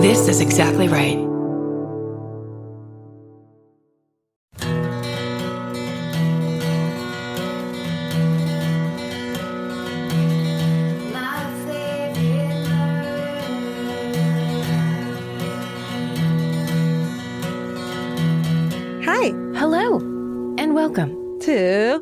This is exactly right. Hi Hello, and welcome. to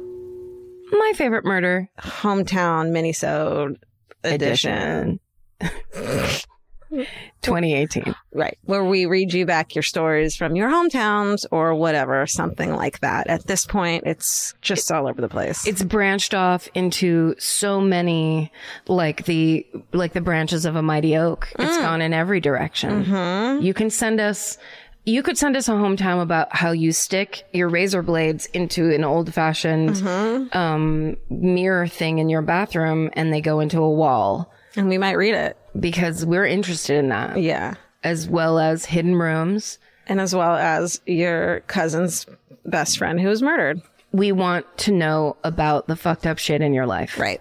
My favorite murder Hometown Minisode edition. edition. 2018. Right. Where we read you back your stories from your hometowns or whatever, something like that. At this point, it's just all over the place. It's branched off into so many, like the like the branches of a mighty oak. It's mm. gone in every direction. Mm-hmm. You can send us. You could send us a hometown about how you stick your razor blades into an old fashioned mm-hmm. um, mirror thing in your bathroom and they go into a wall and we might read it. Because we're interested in that. Yeah. as well as hidden rooms. And as well as your cousin's best friend who was murdered. We want to know about the fucked up shit in your life. Right.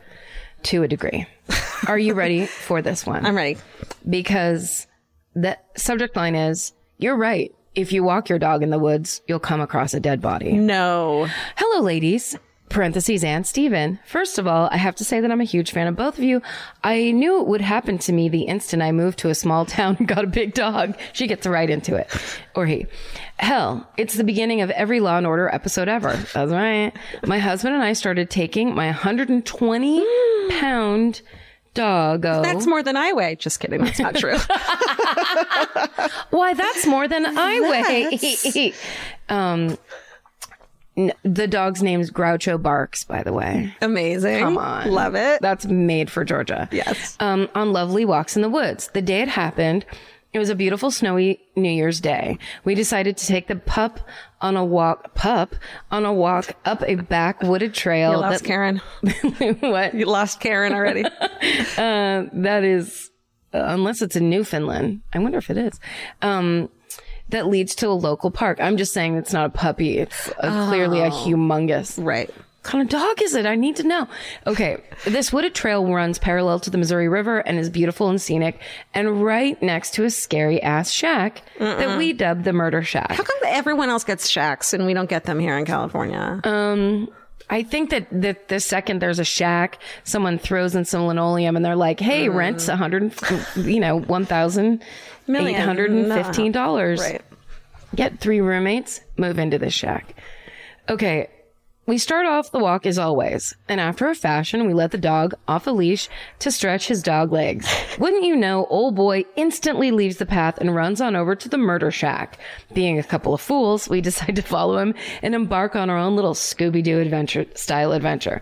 To a degree. Are you ready for this one? I'm ready. because the subject line is You're right. If you walk your dog in the woods, you'll come across a dead body. No. Hello, ladies. Parentheses and Steven. First of all, I have to say that I'm a huge fan of both of you. I knew it would happen to me the instant I moved to a small town and got a big dog. She gets right into it. Or he. Hell, it's the beginning of every Law and Order episode ever. That's right. My husband and I started taking my 120 pound doggo. That's more than I weigh. Just kidding. That's not true. Why, that's more than I weigh. um, the dog's name's Groucho Barks, by the way. Amazing. Come on. Love it. That's made for Georgia. Yes. Um, on lovely walks in the woods. The day it happened, it was a beautiful snowy New Year's Day. We decided to take the pup on a walk, pup on a walk up a back wooded trail. You lost that- Karen. what? You lost Karen already. Uh, that is, uh, unless it's in Newfoundland. I wonder if it is. Um, that leads to a local park. I'm just saying it's not a puppy. It's a, clearly a oh. humongous. right. What kind of dog is it? I need to know. Okay. This wooded trail runs parallel to the Missouri River and is beautiful and scenic and right next to a scary ass shack that we dubbed the murder shack. How come everyone else gets shacks and we don't get them here in California? Um, I think that, that the second there's a shack, someone throws in some linoleum and they're like, hey, rent's mm. a hundred, you know, one thousand eight hundred and fifteen dollars. right. Get three roommates, move into this shack. Okay. We start off the walk as always, and after a fashion, we let the dog off a leash to stretch his dog legs. Wouldn't you know, old boy instantly leaves the path and runs on over to the murder shack. Being a couple of fools, we decide to follow him and embark on our own little Scooby-Doo adventure style adventure.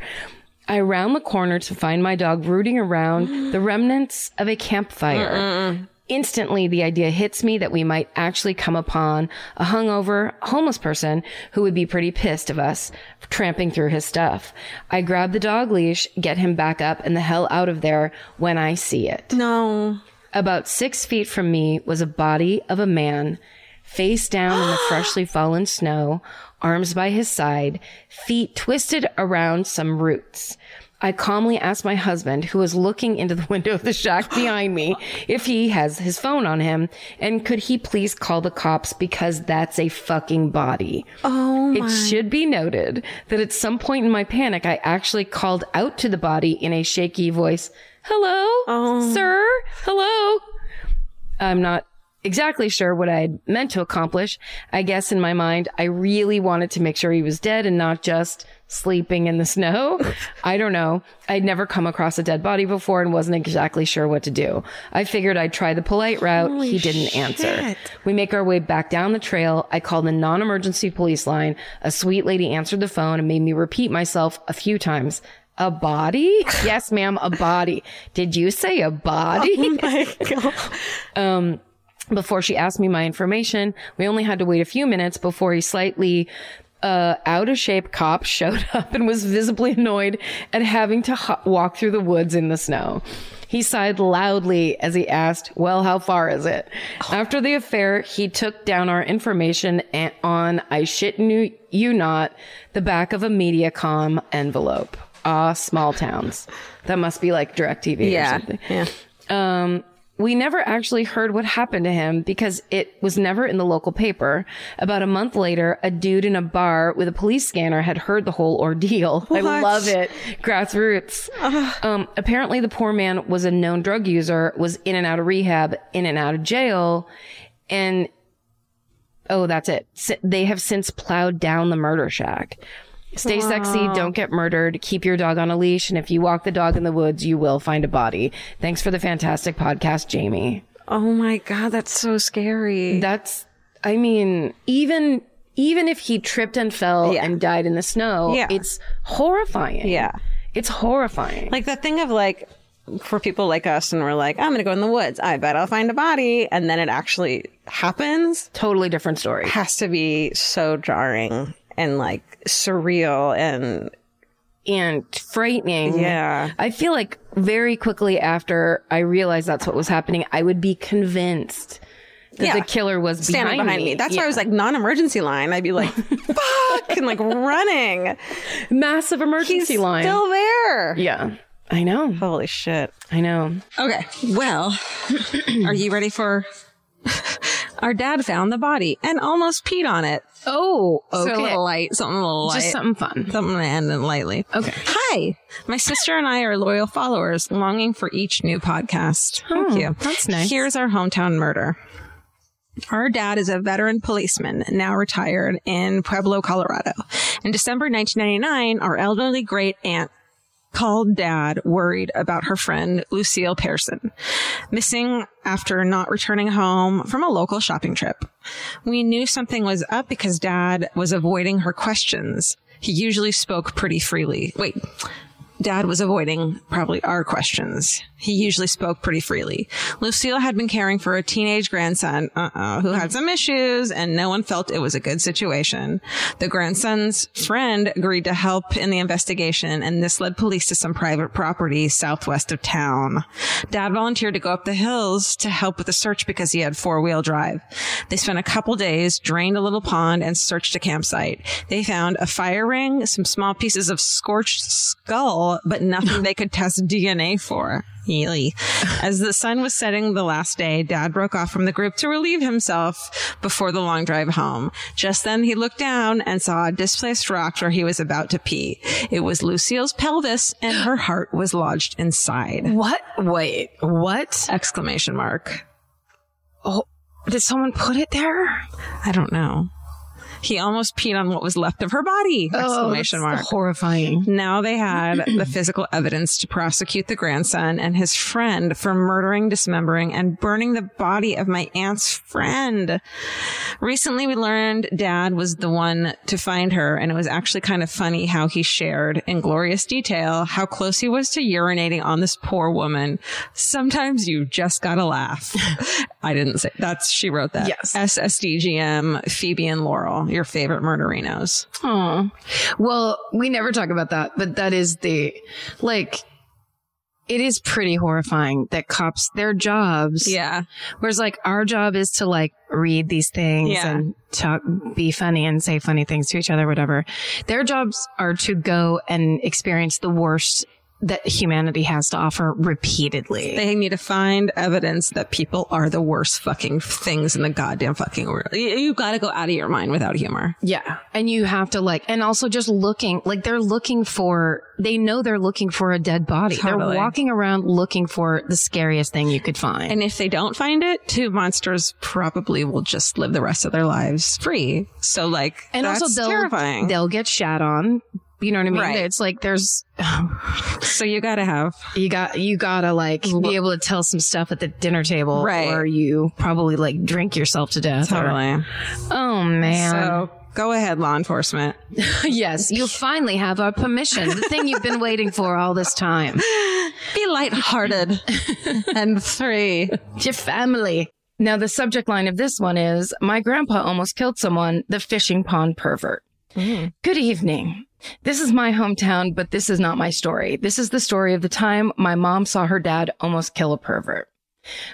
I round the corner to find my dog rooting around the remnants of a campfire. Instantly, the idea hits me that we might actually come upon a hungover homeless person who would be pretty pissed of us tramping through his stuff. I grab the dog leash, get him back up and the hell out of there when I see it. No. About six feet from me was a body of a man, face down in the freshly fallen snow, arms by his side, feet twisted around some roots. I calmly asked my husband, who was looking into the window of the shack behind me, if he has his phone on him, and could he please call the cops because that's a fucking body. Oh, my. It should be noted that at some point in my panic, I actually called out to the body in a shaky voice, Hello, oh. sir? Hello? I'm not exactly sure what I had meant to accomplish. I guess in my mind, I really wanted to make sure he was dead and not just sleeping in the snow. I don't know. I'd never come across a dead body before and wasn't exactly sure what to do. I figured I'd try the polite route. he didn't answer. We make our way back down the trail. I called the non-emergency police line. A sweet lady answered the phone and made me repeat myself a few times. A body? yes, ma'am, a body. Did you say a body? Oh my god. Um, before she asked me my information, we only had to wait a few minutes before he slightly uh, out of shape cop showed up and was visibly annoyed at having to ho- walk through the woods in the snow. He sighed loudly as he asked, Well, how far is it? After the affair, he took down our information on, I shit you, you not, the back of a Mediacom envelope. Ah, small towns. That must be like DirecTV or something. Yeah. Um, we never actually heard what happened to him because it was never in the local paper. About a month later, a dude in a bar with a police scanner had heard the whole ordeal. I love it. Grassroots. Um, apparently the poor man was a known drug user, was in and out of rehab, in and out of jail, and oh, that's it. S- They have since plowed down the murder shack. Stay sexy, don't get murdered, keep your dog on a leash, and if you walk the dog in the woods, you will find a body. Thanks for the fantastic podcast, Jamie. Oh my God, that's so scary. That's, I mean, even, even if he tripped and fell Yeah. and died in the snow, Yeah. it's horrifying. yeah. It's horrifying. Like the thing of like, for people like us, and we're like, I'm going to go in the woods. I bet I'll find a body. And then it actually happens. totally different story. Has to be so jarring and like surreal and And frightening. yeah. I feel like very quickly after I realized that's what was happening, I would be convinced that Yeah. the killer was Standing behind, behind me. That's why I was like non-emergency line. I'd be like, fuck, and like running. massive emergency He's line. still there. yeah, I know. Holy shit. I know. Okay. Well, are you ready for? Our dad found the body and almost peed on it. Oh, So a little light, something a little light. Just something fun. Something to end it lightly. Okay. Hi. My sister and I are loyal followers, longing for each new podcast. Thank Oh, you. that's nice. Here's our hometown murder. Our dad is a veteran policeman, now retired in Pueblo, Colorado. In December 1999, our elderly great aunt called dad worried about her friend Lucille Pearson, missing after not returning home from a local shopping trip. We knew something was up because dad was avoiding her questions. He usually spoke pretty freely. Wait. Dad was avoiding probably our questions. He usually spoke pretty freely. Lucille had been caring for a teenage grandson, uh-oh, who had some issues and no one felt it was a good situation. The grandson's friend agreed to help in the investigation and this led police to some private property southwest of town. Dad volunteered to go up the hills to help with the search because he had four wheel drive. They spent a couple days, drained a little pond and searched a campsite. They found a fire ring, some small pieces of scorched skull, but nothing they could test DNA for. Eely. As the sun was setting the last day, Dad broke off from the group to relieve himself before the long drive home. Just then he looked down and saw a displaced rock where he was about to pee. It was Lucille's pelvis and her heart was lodged inside. What? Wait, what? Exclamation mark. Oh, did someone put it there? I don't know. He almost peed on what was left of her body. Exclamation Oh, that's mark. Horrifying. Now they had the physical evidence to prosecute the grandson and his friend for murdering, dismembering, and burning the body of my aunt's friend. Recently, we learned dad was the one to find her, and it was actually kind of funny how he shared in glorious detail how close he was to urinating on this poor woman. Sometimes you just gotta laugh. I didn't say that's, she wrote that. Yes. SSDGM, Phoebe and Laurel, your favorite murderinos. Oh, well, we never talk about that, but that is the, like, it is pretty horrifying that cops, their jobs. Yeah. Whereas like our job is to like read these things Yeah. and talk, be funny and say funny things to each other, whatever. Their jobs are to go and experience the worst that humanity has to offer repeatedly. They need to find evidence that people are the worst fucking things in the goddamn fucking world. You, you gotta go out of your mind without humor. yeah. And you have to like, and also just looking, like they're looking for, they know they're looking for a dead body. Totally. They're walking around looking for the scariest thing you could find. And if they don't find it, two monsters probably will just live the rest of their lives free. So like, and that's also they'll, terrifying. they'll get shat on. You know what I mean? Right. It's like there's, so you gotta have, You got you gotta like be able to tell some stuff at the dinner table, Right. Or you probably like drink yourself to death. or- totally. oh man. So go ahead, law enforcement. yes, you finally have our permission. The thing you've been waiting for all this time. Be lighthearted and free. Your family. Now the subject line of this one is my grandpa almost killed someone, the fishing pond pervert. Mm. Good evening. This is my hometown, but this is not my story. This is the story of the time my mom saw her dad almost kill a pervert.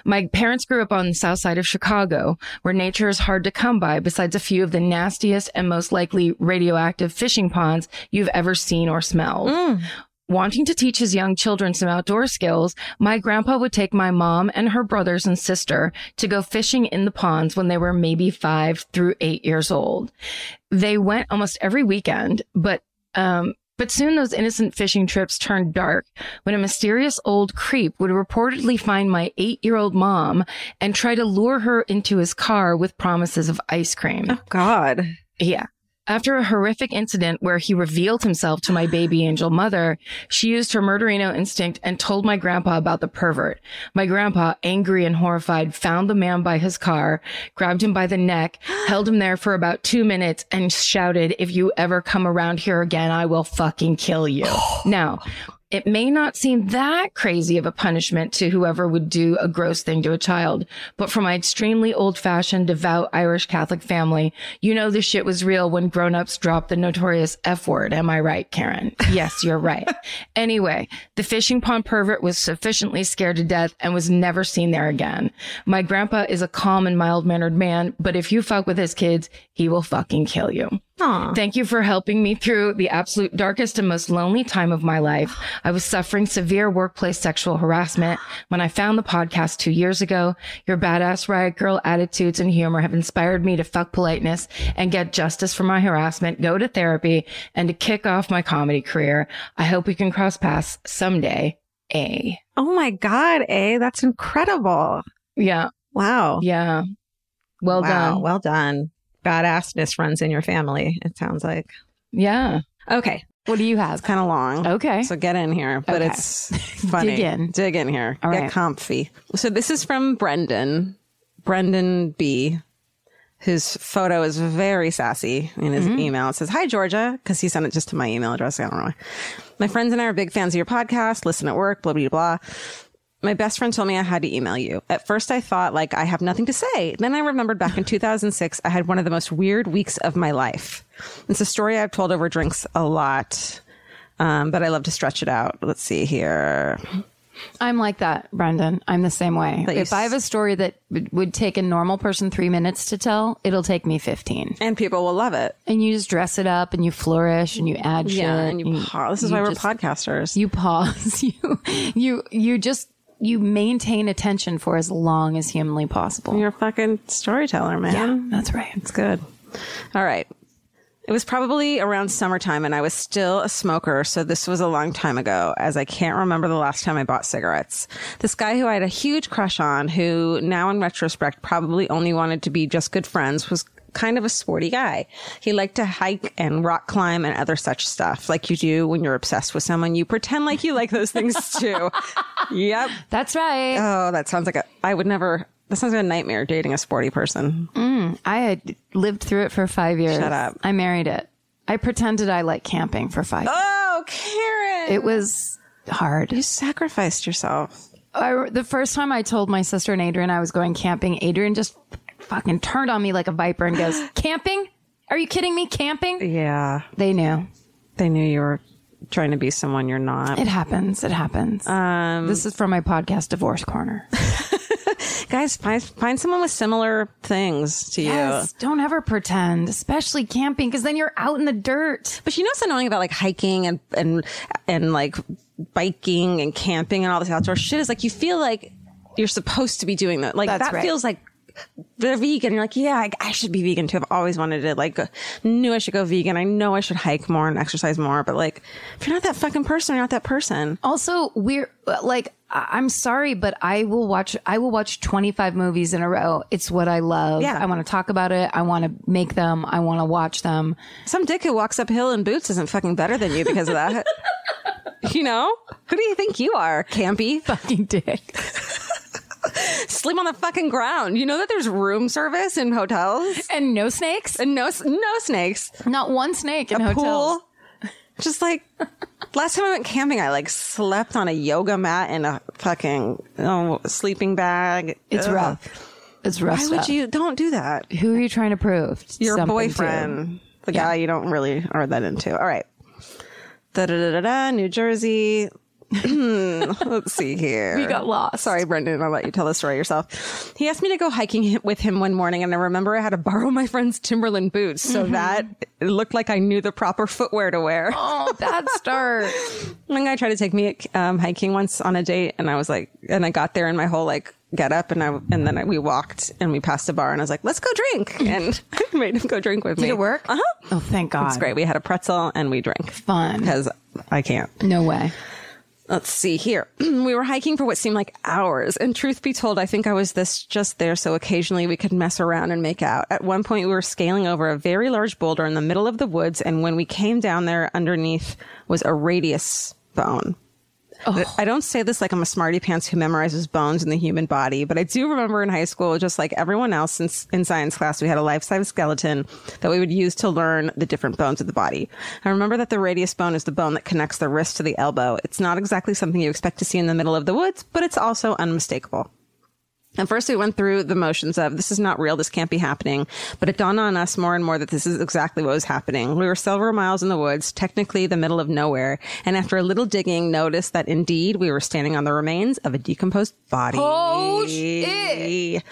My parents grew up on the south side of Chicago, where nature is hard to come by besides a few of the nastiest and most likely radioactive fishing ponds you've ever seen or smelled. Mm. Wanting to teach his young children some outdoor skills, my grandpa would take my mom and her brothers and sister to go fishing in the ponds when they were maybe five through eight years old. They went almost every weekend, but, um, but soon those innocent fishing trips turned dark when a mysterious old creep would reportedly find my eight year old mom and try to lure her into his car with promises of ice cream. Oh God. Yeah. After a horrific incident where he revealed himself to my baby angel mother, she used her murderino instinct and told my grandpa about the pervert. My grandpa, angry and horrified, found the man by his car, grabbed him by the neck, held him there for about two minutes and shouted, if you ever come around here again, I will fucking kill you. now, it may not seem that crazy of a punishment to whoever would do a gross thing to a child, but for my extremely old fashioned, devout Irish Catholic family, you know this shit was real when grown-ups dropped the notorious F word. Am I right, Karen? Yes, you're right. anyway, the fishing pond pervert was sufficiently scared to death and was never seen there again. My grandpa is a calm and mild mannered man, but if you fuck with his kids, he will fucking kill you. Aw. Thank you for helping me through the absolute darkest and most lonely time of my life. I was suffering severe workplace sexual harassment when I found the podcast two years ago. Your badass riot girl attitudes and humor have inspired me to fuck politeness and get justice for my harassment, go to therapy and to kick off my comedy career. I hope we can cross paths someday. A. Oh my God, A. That's incredible. Yeah. Wow. Yeah. Well wow. done. Well done. Badassness runs in your family, it sounds like. Yeah. Okay. What do you have? It's kind of long. Okay. So get in here, but Okay. it's funny. Dig in. Dig in here. All get right. comfy. So this is from Brendan, Brendan B. Whose photo is very sassy in his mm-hmm. email. It says, Hi, Georgia, because he sent it just to my email address. I don't know why. My friends and I are big fans of your podcast, listen at work, blah, blah, blah. My best friend told me I had to email you. At first, I thought, like, I have nothing to say. Then I remembered back in 2006, I had one of the most weird weeks of my life. It's a story I've told over drinks a lot, um, but I love to stretch it out. Let's see here. I'm like that, Brendan. I'm the same way. If I have a story that would- would take a normal person three minutes to tell, it'll take me 15. And people will love it. And you just dress it up and you flourish and you add shit. Yeah. And you, pause. This is why we're just- podcasters. You pause. You, you, you just, you maintain attention for as long as humanly possible. You're a fucking storyteller, man. Yeah, That's right. It's good. All right. It was probably around summertime and I was still a smoker. So this was a long time ago as I can't remember the last time I bought cigarettes. This guy who I had a huge crush on, who now in retrospect probably only wanted to be just good friends was kind of a sporty guy. He liked to hike and rock climb and other such stuff like you do when you're obsessed with someone. You pretend like you like those things too. yep. That's right. Oh, that sounds like a, I would never, that sounds like a nightmare dating a sporty person. I had lived through it for five years. Shut up. I married it. I pretended I liked camping for five. Oh, Karen. It was hard. You sacrificed yourself. I, the first time I told my sister and Adrian I was going camping, Adrian just fucking turned on me like a viper and goes, "Camping? Are you kidding me? Camping?" Yeah. They knew. They knew you were trying to be someone you're not. It happens. It happens. Um, this is from my podcast, Divorce Corner. guys, find, find someone with similar things to you. Don't ever pretend, especially camping, because then you're out in the dirt. But you know what's annoying about like hiking and, and, and like biking and camping and all this outdoor shit is like you feel like you're supposed to be doing that. Like That's that right. feels like they're vegan. You're like, yeah, I, I should be vegan too. I've always wanted to like, knew I should go vegan. I know I should hike more and exercise more. But like, if you're not that fucking person, you're not that person. Also, we're like, I'm sorry, but I will watch. I will watch 25 movies in a row. It's what I love. Yeah. I want to talk about it. I want to make them. I want to watch them. Some dick who walks uphill in boots isn't fucking better than you because of that. you know? Who do you think you are? Campy? Fucking dick. Sleep on the fucking ground. You know that there's room service in hotels? And no snakes. And no, no snakes. Not one snake in A hotels. pool. Just like last time I went camping, I like slept on a yoga mat in a fucking oh, sleeping bag. It's Ugh. rough. It's rough Why stuff. would you? Don't do that. Who are you trying to prove? Your something to? boyfriend, the guy you don't really are that into. All right. Da da da da da. New Jersey. Let's see here. We got lost. Sorry, Brendan. I'll let you tell the story yourself. He asked me to go hiking with him one morning, and I remember I had to borrow my friend's Timberland boots so that it looked like I knew the proper footwear to wear. Oh, bad start. One guy tried to take me um, hiking once on a date, and I was like, and I got there in my whole like get up, and I and then I, we walked and we passed a bar, and I was like, let's go drink, and I made him go drink with me. Did it work? Uh huh. Oh, thank God. It's great. We had a pretzel and we drank Fun. because I can't. No way. Let's see here. we were hiking for what seemed like hours. And truth be told, I think I was this just there so occasionally we could mess around and make out. At one point, we were scaling over a very large boulder in the middle of the woods. And when we came down there, underneath was a radius bone. I don't say this like I'm a smarty pants who memorizes bones in the human body, but I do remember in high school, just like everyone else in, in science class, we had a life size skeleton that we would use to learn the different bones of the body. I remember that the radius bone is the bone that connects the wrist to the elbow. It's not exactly something you expect to see in the middle of the woods, but it's also unmistakable. And first we went through the motions of this is not real, this can't be happening. But it dawned on us more and more that this is exactly what was happening. We were several miles in the woods, technically the middle of nowhere, and after a little digging, noticed that indeed we were standing on the remains of a decomposed body. Oh, shit.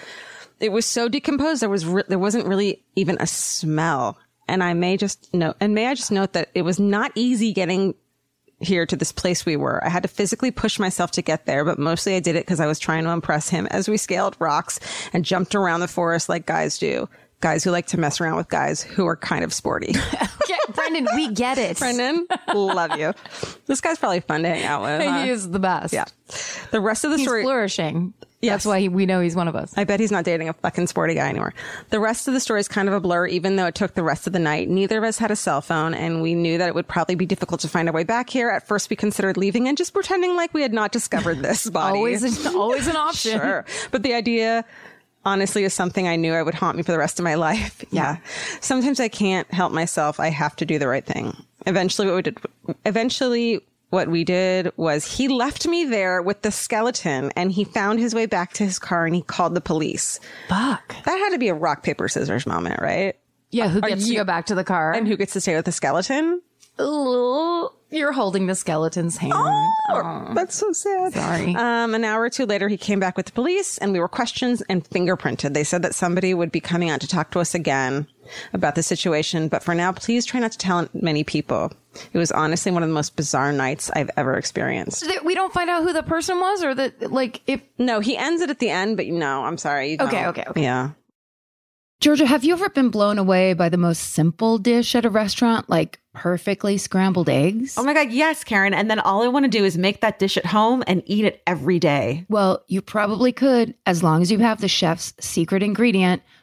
It was so decomposed there was re- there wasn't really even a smell. And I may just note, and may I just note that it was not easy getting here to this place we were. I had to physically push myself to get there, but mostly I did it because I was trying to impress him as we scaled rocks and jumped around the forest like guys do. Guys who like to mess around with guys who are kind of sporty. Brendan, we get it. Brendan, love you. This guy's probably fun to hang out with. huh? He is the best. Yeah. The rest of the He's story. flourishing. Yes. That's why he, we know he's one of us. I bet he's not dating a fucking sporty guy anymore. The rest of the story is kind of a blur, even though it took the rest of the night. Neither of us had a cell phone, and we knew that it would probably be difficult to find our way back here. At first, we considered leaving and just pretending like we had not discovered this body. Always, an, always an option. Sure. But the idea, honestly, is something I knew I would haunt me for the rest of my life. Yeah. Sometimes I can't help myself. I have to do the right thing. Eventually, what we did, eventually, what we did was he left me there with the skeleton and he found his way back to his car and he called the police. Fuck. That had to be a rock, paper, scissors moment, right? Yeah, who gets to go back to the car? And who gets to stay with the skeleton? Ooh, you're holding the skeleton's hand. Oh, that's so sad. Sorry. Um, an hour or two later, he came back with the police and we were questioned and fingerprinted. They said that somebody would be coming out to talk to us again about the situation. But for now, please try not to tell many people. It was honestly one of the most bizarre nights I've ever experienced. Th- we don't find out who the person was or that, like, if. No, he ends it at the end, but no, I'm sorry. you Okay, okay, okay. Yeah. Georgia, have you ever been blown away by the most simple dish at a restaurant, like perfectly scrambled eggs? Oh my God, yes, Karen. And then all I want to do is make that dish at home and eat it every day. well, you probably could, as long as you have the chef's secret ingredient,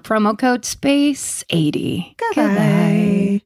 promo code SPACE80. Goodbye.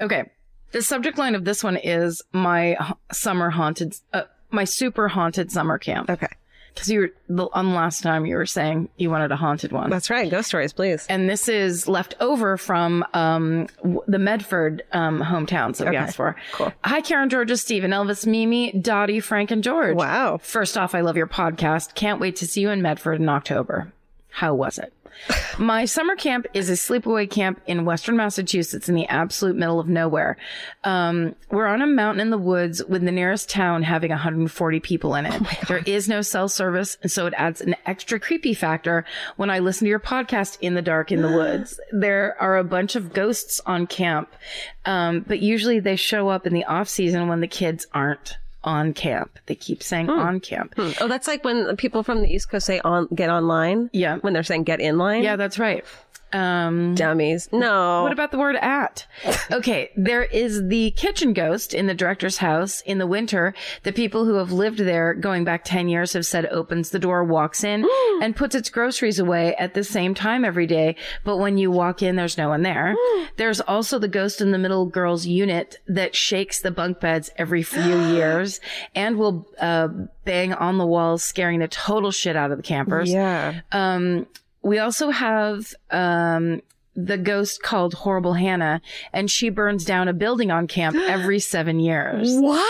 Okay. The subject line of this one is my summer haunted, uh, my super haunted summer camp. Okay. Because you were, the, on last time you were saying you wanted a haunted one. That's right. Ghost stories, please. and this is left over from um, w- the Medford um, hometowns that we asked for. cool. Hi, Karen, Georgia, Steven, Elvis, Mimi, Dottie, Frank, and George. Wow. First off, I love your podcast. Can't wait to see you in Medford in October. How was it? My summer camp is a sleepaway camp in Western Massachusetts in the absolute middle of nowhere. Um, we're on a mountain in the woods with the nearest town having 140 people in it. there is no cell service, and so it adds an extra creepy factor when I listen to your podcast in the dark in the woods. There are a bunch of ghosts on camp, um, but usually they show up in the off season when the kids aren't on camp. They keep saying hmm. on camp. Hmm. Oh, that's like when people from the East Coast say on get online. Yeah. When they're saying get in line. Yeah, that's right. Um, Dummies. No. What about the word at? Okay, there is the kitchen ghost in the director's house in the winter. The people who have lived there going back 10 years have said opens the door, walks in, and puts its groceries away at the same time every day. But when you walk in, there's no one there. There's also the ghost in the middle girls unit that shakes the bunk beds every few years and will uh, bang on the walls, scaring the total shit out of the campers. Yeah. Um, we also have um, the ghost called Horrible Hannah, and she burns down a building on camp every seven years. What?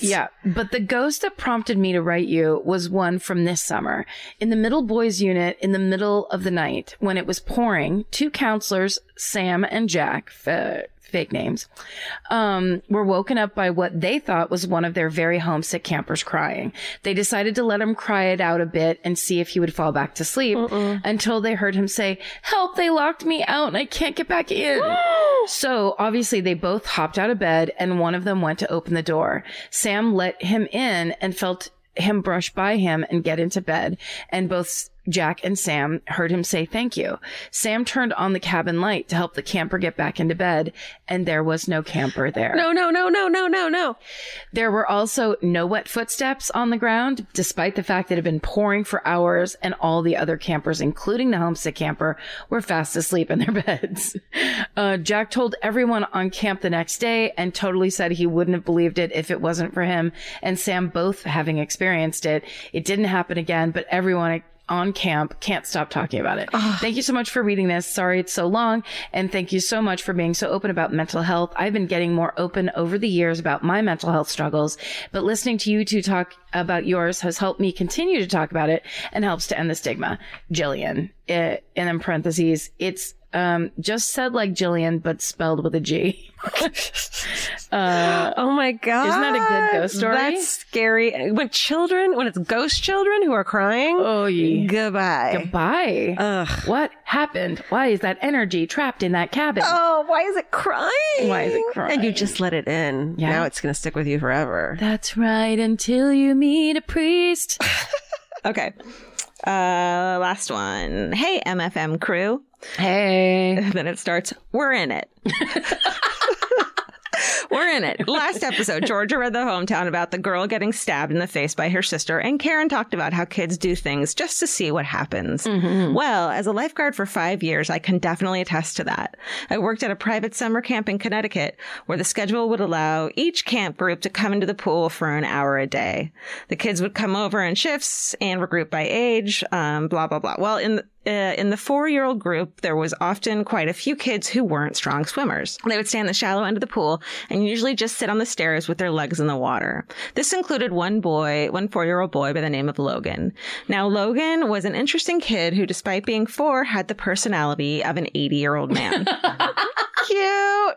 Yeah, but the ghost that prompted me to write you was one from this summer. In the middle boys unit, in the middle of the night, when it was pouring, two counselors, Sam and Jack, fake names, um, were woken up by what they thought was one of their very homesick campers crying. They decided to let him cry it out a bit and see if he would fall back to sleep until they heard him say, help, they locked me out and I can't get back in. So obviously they both hopped out of bed and one of them went to open the door. Sam let him in and felt him brush by him and get into bed. And both Jack and Sam heard him say thank you. Sam turned on the cabin light to help the camper get back into bed, and there was no camper there. No, no, no, no, no, no, no. There were also no wet footsteps on the ground, despite the fact that it had been pouring for hours, and all the other campers, including the homesick camper, were fast asleep in their beds. Uh, Jack told everyone on camp the next day and totally said he wouldn't have believed it if it wasn't for him and Sam both having experienced it. It didn't happen again, but everyone on camp can't stop talking about it. Thank you so much for reading this. Sorry it's so long. And thank you so much for being so open about mental health. I've been getting more open over the years about my mental health struggles, but listening to you two talk about yours has helped me continue to talk about it and helps to end the stigma. Jillian, eh, and in parentheses, it's um, just said like Jillian, but spelled with a G. oh my god! Isn't that a good ghost story? That's scary. When children, when it's ghost children who are crying, Oh, ye. goodbye. Goodbye. Ugh. What happened? Why is that energy trapped in that cabin? Oh, why is it crying? Why is it crying? And you just let it in. Yeah. Now it's gonna stick with you forever. That's right, until you meet a priest. Okay. Uh, last one. Hey, MFM crew. hey. then it starts, we're in it. in it. Last episode, Georgia read the hometown about the girl getting stabbed in the face by her sister, and Karen talked about how kids do things just to see what happens. Well, as a lifeguard for five years, I can definitely attest to that. I worked at a private summer camp in Connecticut where the schedule would allow each camp group to come into the pool for an hour a day. The kids would come over in shifts and were grouped by age, um, blah, blah, blah. Well, in the, uh, in the four year old group, there was often quite a few kids who weren't strong swimmers. They would stay in the shallow end of the pool and usually just sit on the stairs with their legs in the water. This included one boy, one four year old boy by the name of Logan. Now, Logan was an interesting kid who, despite being four, had the personality of an 80 year old man. Cute.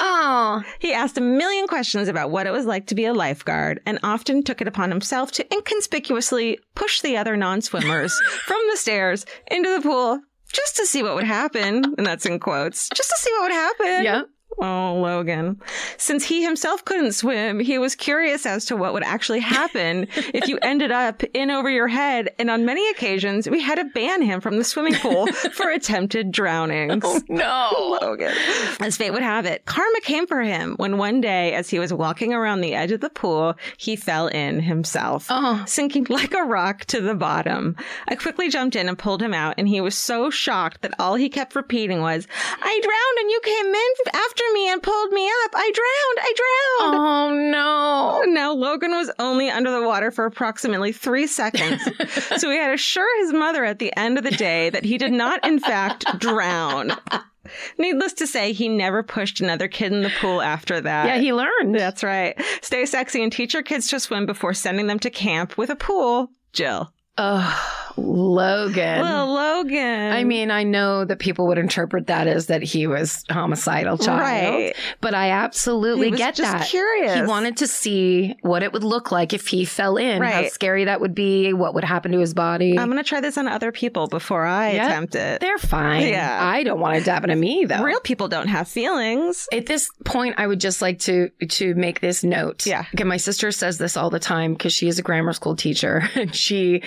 Oh, He asked a million questions about what it was like to be a lifeguard and often took it upon himself to inconspicuously push the other non swimmers from the stairs into the pool just to see what would happen. And that's in quotes. Just to see what would happen. Yeah. Oh, Logan. Since he himself couldn't swim, he was curious as to what would actually happen if you ended up in over your head. And on many occasions, we had to ban him from the swimming pool for attempted drownings. Oh, no. Logan. As fate would have it, karma came for him when one day, as he was walking around the edge of the pool, he fell in himself, oh. sinking like a rock to the bottom. I quickly jumped in and pulled him out, and he was so shocked that all he kept repeating was, I drowned and you came in after me and pulled me up. I drowned. I drowned. Oh no. Now, Logan was only under the water for approximately three seconds. so he had to assure his mother at the end of the day that he did not, in fact, drown. Needless to say, he never pushed another kid in the pool after that. Yeah, he learned. That's right. Stay sexy and teach your kids to swim before sending them to camp with a pool. Jill. Oh, Logan. Well, Logan. I mean, I know that people would interpret that as that he was homicidal child, Right. but I absolutely He was get that. curious. He wanted to see what it would look like if he fell in, right. how scary that would be, what would happen to his body. I'm going to try this on other people before I Yeah. attempt it. They're fine. Yeah. I don't want it to happen to me though. Real people don't have feelings. At this point, I would just like to to make this note. Yeah. Okay, my sister says this all the time because she is a grammar school teacher, and she,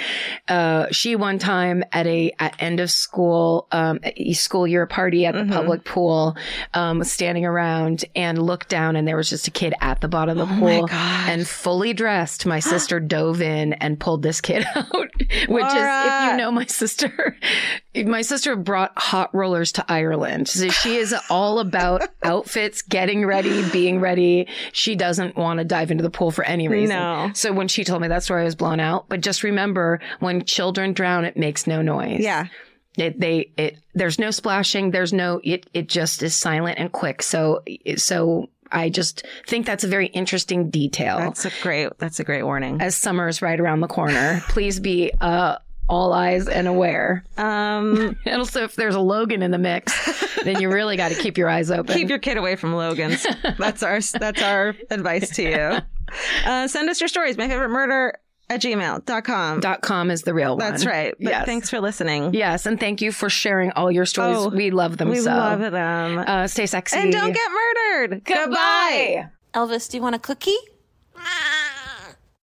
uh, she one time at a at end of school um school year party at the Mm-hmm. public pool, um, was standing around and looked down, and there was just a kid at the bottom of the Oh pool, and fully dressed. My sister dove in and pulled this kid out, which is if you know my sister, my sister brought hot rollers to Ireland. So she is all about outfits, getting ready, being ready. She doesn't want to dive into the pool for any reason. No. So when she told me that story, I was blown out. But just remember, when children drown, it makes no noise. Yeah. It, they, it, there's no splashing. There's no, it, it just is silent and quick. So, so I just think that's a very interesting detail That's a great, that's a great warning. as summer is right around the corner. Please be, uh, all eyes and aware. Um, And also, if there's a Logan in the mix, then you really got to keep your eyes open. keep your kid away from Logan's. That's our that's our advice to you. Uh, send us your stories. My favorite murder at gmail.com. Dot com is the real one. That's right. But yes. thanks for listening. Yes, and thank you for sharing all your stories. Oh, we love them We so. love them. Uh, stay sexy and don't get murdered. Goodbye. Elvis, do you want a cookie?